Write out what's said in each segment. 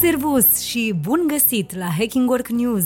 Servus și bun găsit la Hacking Work News!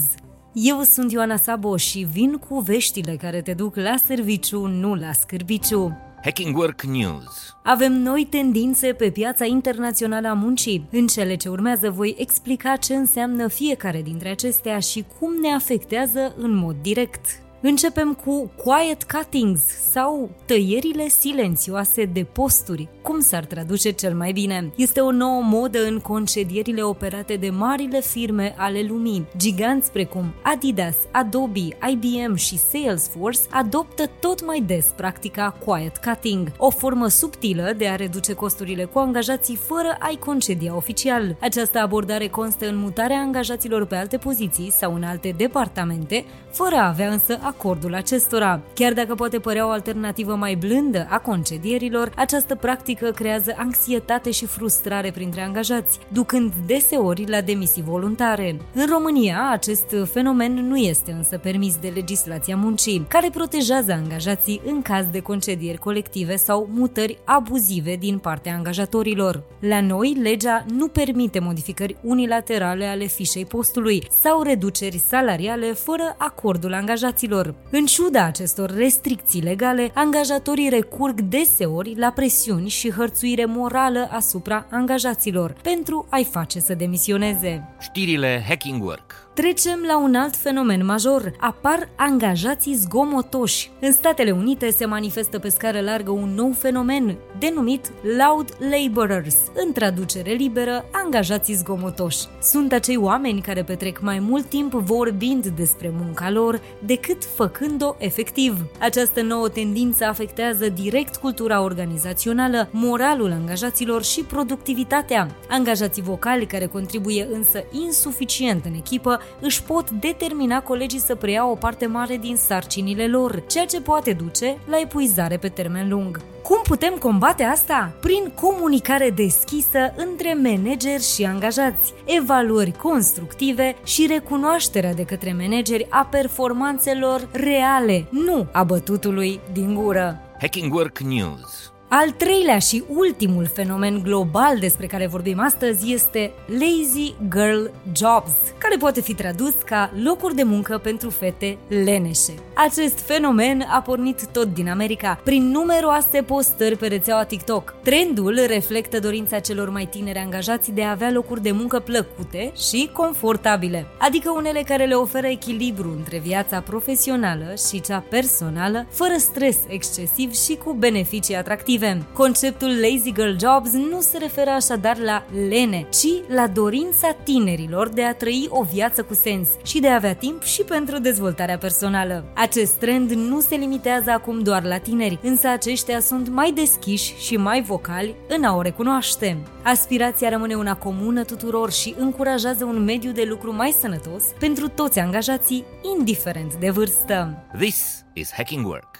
Eu sunt Ioana Sabo și vin cu veștile care te duc la serviciu, nu la scârbiciu. Hacking Work News. Avem noi tendințe pe piața internațională a muncii. În cele ce urmează voi explica ce înseamnă fiecare dintre acestea și cum ne afectează în mod direct. Începem cu quiet cuttings sau tăierile silențioase de posturi. Cum s-ar traduce cel mai bine? Este o nouă modă în concedierile operate de marile firme ale lumii. Giganți precum Adidas, Adobe, IBM și Salesforce adoptă tot mai des practica quiet cutting, o formă subtilă de a reduce costurile cu angajații fără a-i concedia oficial. Această abordare constă în mutarea angajaților pe alte poziții sau în alte departamente, fără a avea însă acordul acestora. Chiar dacă poate părea o alternativă mai blândă a concedierilor, această practică creează anxietate și frustrare printre angajați, ducând deseori la demisii voluntare. În România, acest fenomen nu este însă permis de legislația muncii, care protejează angajații în caz de concedieri colective sau mutări abuzive din partea angajatorilor. La noi, legea nu permite modificări unilaterale ale fișei postului sau reduceri salariale fără acordul angajaților angajaților. În ciuda acestor restricții legale, angajatorii recurg deseori la presiuni și hărțuire morală asupra angajaților pentru a-i face să demisioneze. Știrile Hacking Work Trecem la un alt fenomen major. Apar angajații zgomotoși. În Statele Unite se manifestă pe scară largă un nou fenomen, denumit loud laborers, în traducere liberă, angajații zgomotoși. Sunt acei oameni care petrec mai mult timp vorbind despre munca lor decât făcând-o efectiv. Această nouă tendință afectează direct cultura organizațională, moralul angajaților și productivitatea. Angajații vocali care contribuie însă insuficient în echipă își pot determina colegii să preia o parte mare din sarcinile lor, ceea ce poate duce la epuizare pe termen lung. Cum putem combate asta? Prin comunicare deschisă între manageri și angajați, evaluări constructive și recunoașterea de către manageri a performanțelor reale, nu a bătutului din gură. Hacking Work News al treilea și ultimul fenomen global despre care vorbim astăzi este Lazy Girl Jobs, care poate fi tradus ca locuri de muncă pentru fete leneșe. Acest fenomen a pornit tot din America, prin numeroase postări pe rețeaua TikTok. Trendul reflectă dorința celor mai tineri angajați de a avea locuri de muncă plăcute și confortabile, adică unele care le oferă echilibru între viața profesională și cea personală, fără stres excesiv și cu beneficii atractive active. Conceptul Lazy Girl Jobs nu se referă așadar la lene, ci la dorința tinerilor de a trăi o viață cu sens și de a avea timp și pentru dezvoltarea personală. Acest trend nu se limitează acum doar la tineri, însă aceștia sunt mai deschiși și mai vocali în a o recunoaște. Aspirația rămâne una comună tuturor și încurajează un mediu de lucru mai sănătos pentru toți angajații, indiferent de vârstă. This is Hacking Work.